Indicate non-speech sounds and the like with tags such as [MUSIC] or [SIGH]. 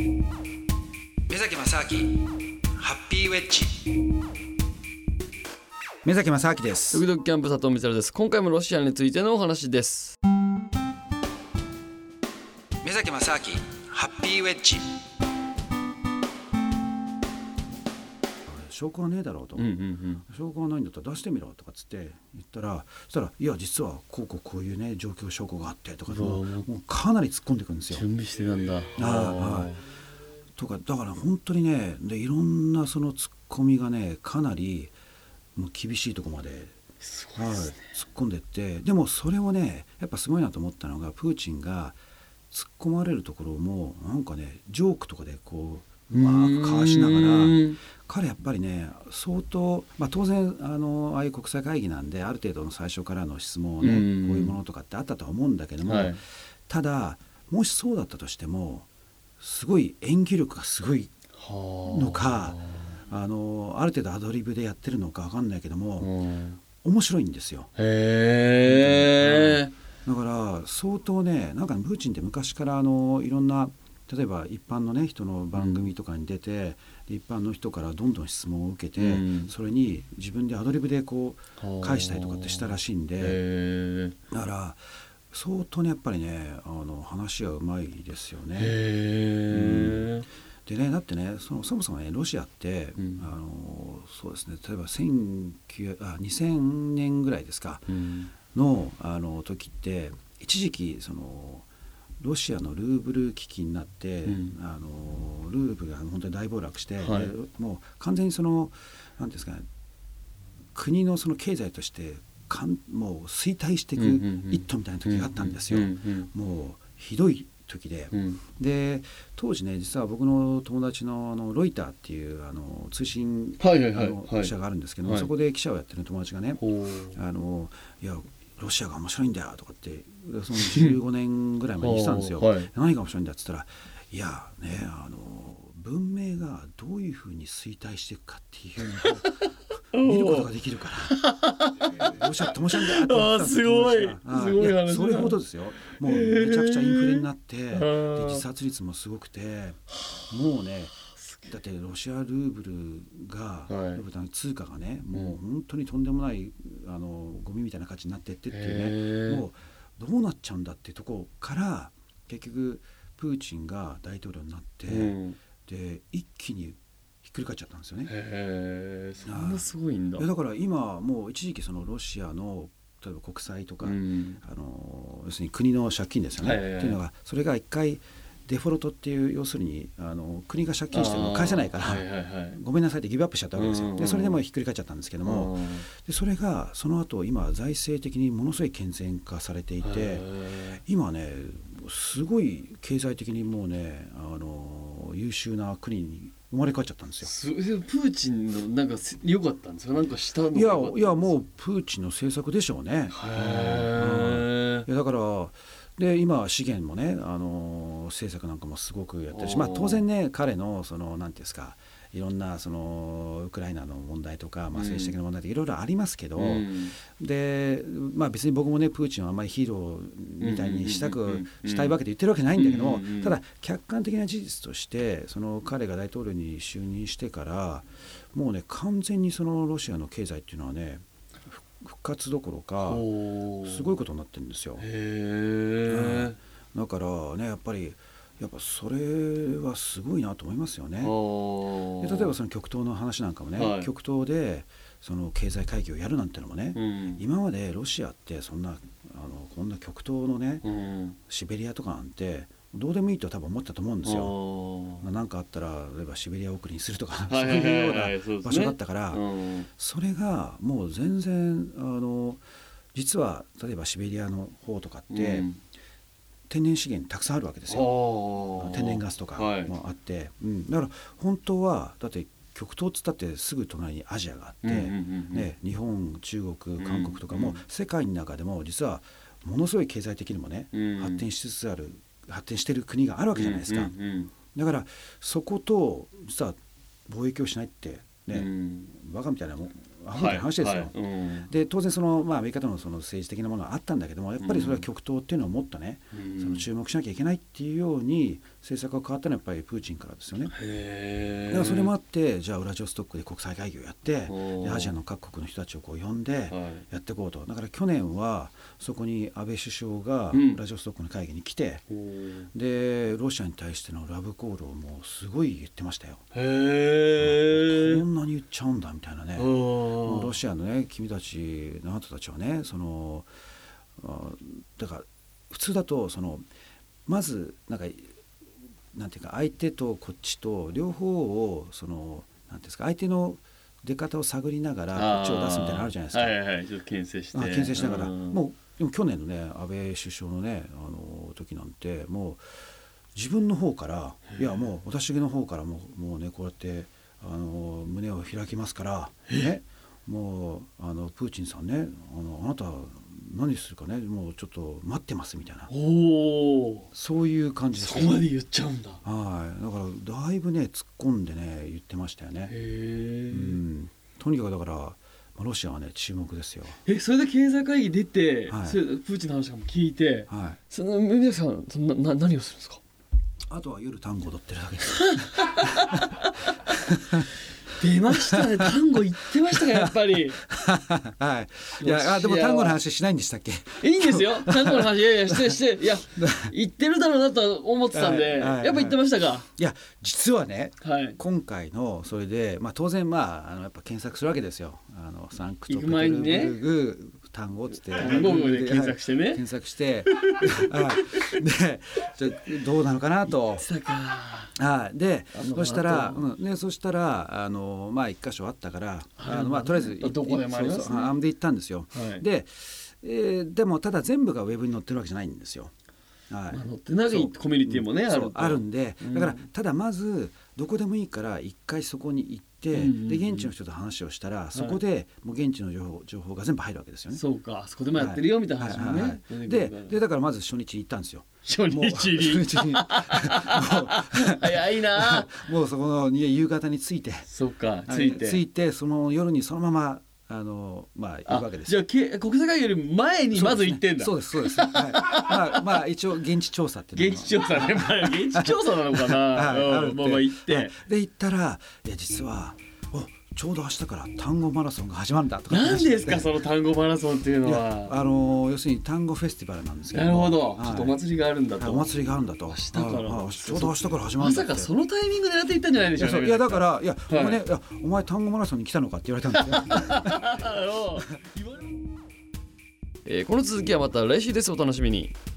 目崎正明ハッピーウェッジ。目崎正明です。ドキドキキャンプ佐藤光です。今回もロシアについてのお話です。目崎正明ハッピーウェッジ証拠はねえだろうと、う。んうん証拠がないんだったら出してみろとかっつって言ったらそしたら「いや実はこうこうこういうね状況証拠があって」とかもうかなり突っ込んでいくんですよ。準備してたんだ。あはい。とかだから本当にねでいろんなその突っ込みがねかなりもう厳しいところまで、すごいはい、突っ込んでってでもそれをねやっぱすごいなと思ったのがプーチンが突っ込まれるところもなんかねジョークとかでこううまくかわしながらうん彼やっぱりね相当、まあ、当然あのああいう国際会議なんである程度の最初からの質問をね、うん。こういうものとかってあったとは思うんだけども、はい。ただもしそうだったとしてもすごい演技力がすごいはあ。のかあのある程度アドリブでやってるのか分かんないけども、うん。面白いんですよ。へえ。だから相当ねなんかプーチンって昔からあのいろんな例えば一般のね人の番組とかに出て、で一般の人からどんどん質問を受けて、うん。それに自分でアドリブでこう返したりとかってしたらしいんでだから相当ねやっぱりねあの話はうまいですよね。でねだってねそのそもそもねロシアって、うん。あのそうですね例えば19あ2000年ぐらいですかうん。のあの時って一時期そのロシアのルーブル危機になって、うん。あのルーブルが本当に大暴落して、はい。でもう完全にその何ですかね国のその経済としてかんもう衰退していく一途みたいな時があったんですよ。もうひどい時で、うん。で当時ね実は僕の友達のあのロイターっていうあの通信記者があるんですけど、はい。そこで記者をやってる友達がね、ほう。あのいやロシアが面白いんだよとかってその15年ぐらい前に言ってたんですよ。はい。何が面白いんだって言ったらいやねあの文明がどういうふうに衰退していくかっていうのを [LAUGHS] 見ることができるからロシアって面白いんだよって言ってたんですごい。すごい話だ。やそれほどですよ。もうめちゃくちゃインフレになって [LAUGHS] でー。自殺率もすごくてもうねだってロシアルーブルが、はい。通貨がねもう本当にとんでもないあのゴミみたいな価値になってってっていうねもうどうなっちゃうんだっていうところから結局プーチンが大統領になって、うん。で一気にひっくり返っちゃったんですよね。へえそんなすごいんだ。だから今もう一時期そのロシアの例えば国債とか、うん。あの要するに国の借金ですよね、っていうのがそれが一回デフォルトっていう要するにあの国が借金してるのを返せないから、はいはいはい。ごめんなさいってギブアップしちゃったわけですよ、うんうんうん。でそれでもうひっくり返っちゃったんですけども、うん。でそれがその後今財政的にものすごい健全化されていてへ今ねすごい経済的にもうねあの優秀な国に生まれ変わっちゃったんですよ。プーチンのなんかせ良かったんですよなんかしたいやいやもうプーチンの政策でしょうね。へいやだからで今資源もねあの政策なんかもすごくやってるし、まあ、当然ね彼のそのなんていうんですかいろんなそのウクライナの問題とか、まあ、うん。政治的な問題っていろいろありますけど、えうん。で、まあ、別に僕もねプーチンはあんまりヒーローみたいにしたくしたいわけで言ってるわけないんだけどもただ客観的な事実としてその彼が大統領に就任してからもうね完全にそのロシアの経済っていうのはね活どころかすごいことになってるんですよ。へえだからねやっぱりやっぱそれはすごいなと思いますよね。で例えばその極東の話なんかもね、はい。極東でその経済会議をやるなんてのもね、うん。今までロシアってそんなあのこんな極東のねうん。シベリアとかなんてどうでもいいと多分思ったと思うんですよ。よなんかあったら例えばシベリア送りにするとかはそういはいはい。いうような場所だったからうん。それがもう全然あの実は例えばシベリアの方とかって、うん。天然資源たくさんあるわけですよ。天然ガスとかはい。もあって、うん、だから本当はだって極東っつったってすぐ隣にアジアがあって、ね、日本中国韓国とかも世界の中でも実はものすごい経済的にもね、うん。発展しつつある発展してる国があるわけじゃないですか、うんうんだからそこと実は貿易をしないってうんね、うん。バカみたいなもんアホみたいな話ですよ。はいはいうん。で当然その、まあ、アメリカとのその政治的なものはあったんだけどもやっぱりそれは極東っていうのをもっとね、うん。その注目しなきゃいけないっていうように政策が変わったのはやっぱりプーチンからですよね。へだからそれもあってじゃあウラジオストックで国際会議をやってアジアの各国の人たちをこう呼んではい。やっていこうと。だから去年はそこに安倍首相がうん。ウラジオストックの会議に来て、おーでロシアに対してのラブコールをもうすごい言ってましたよ。へえこんなに言っちゃうんだみたいなね。ロロシアのね君たちあなたたちはねそのあだから普通だとそのまずなんかなんていうか相手とこっちと両方をそのなんていうんですか相手の出方を探りながらこっちを出すみたいなのあるじゃないですか。はいはいはいちょっと牽制して。あ牽制しながら、うん。もうでも去年のね安倍首相のねあの時なんてもう自分の方からいやもう私の方からもうもうねこうやってあの胸を開きますからねもうあのプーチンさんねあのあなた何するかねもうちょっと待ってますみたいな。おおそういう感じでそすこまで言っちゃうんだ。はい。だからだいぶね突っ込んでね言ってましたよね。へうん、とにかくだからまあロシアはね注目ですよ。えそれで経済会議出て、はい。それプーチンの話とかも聞いてはい。その皆さんそんなな何をするんですか？あとは夜単語踊ってるだけです。[LAUGHS] 出ましたね。[LAUGHS] 単語言ってましたかやっぱり。[LAUGHS] はい。いや、あでも単語の話しないんでしたっけ？いいんですよ。[LAUGHS] 単語の話いやいやしてしていや言ってるだろうなとは思ってたんで、はいはいはい。やっぱ言ってましたか？いや、実はね。はい。今回のそれで、まあ、当然まああのやっぱ検索するわけですよ。あのサンクトペテルブルグ単語っつって。単語で検索してね。はい検索して、はい、でじゃあどうなのかなと。はい、でそしたら、うん、ね、そしたらあのまあ一箇所あったから、はい。あのまあとりあえずどこでもありますね。そうそうあんで行ったんですよ。はい。で、えーでもただ全部がウェブに載ってるわけじゃないんですよ。はい。まあ、乗ってないコミュニティもね、あるあるんで。うん。だからただまずどこでもいいから一回そこに行って、うんうんうんで現地の人と話をしたらそこでもう現地の情報情報が全部入るわけですよね。そうか。あそこでもやってるよみたいな話もね、はいはいはい。ででだからまず初日に行ったんですよ。初もう日初に。[LAUGHS] 早いな。う [LAUGHS] もうそこの夕方に着いて。そうかはい。ついて、着いてその夜にそのままあのまあ行くあわけです。じゃあけ国際会議より前にまず行ってんだ。そうですねそうです。そうです、はい、まあ [LAUGHS] まあ一応現地調査っていうの現地調査ね、まあ、現地調査なのかな、[LAUGHS] はいまあまあ行って、はい。で行ったらいや実はおちょうど明日から単語マラソンが始まるんだとか何ですかその単語マラソンっていうのは。あの要するに単語フェスティバルなんですけどなるほど、はい。ちょっとお祭りがあるんだと、はいお祭りがあるんだと。明日から。ちょうど明日から始まるまさかそのタイミング狙って行ったんじゃないでしょうねいやだからいや、はい。お前ねいやお前単語マラソンに来たのかって言われたんですよ。[LAUGHS] [LAUGHS] えーこの続きはまた来週です。お楽しみに「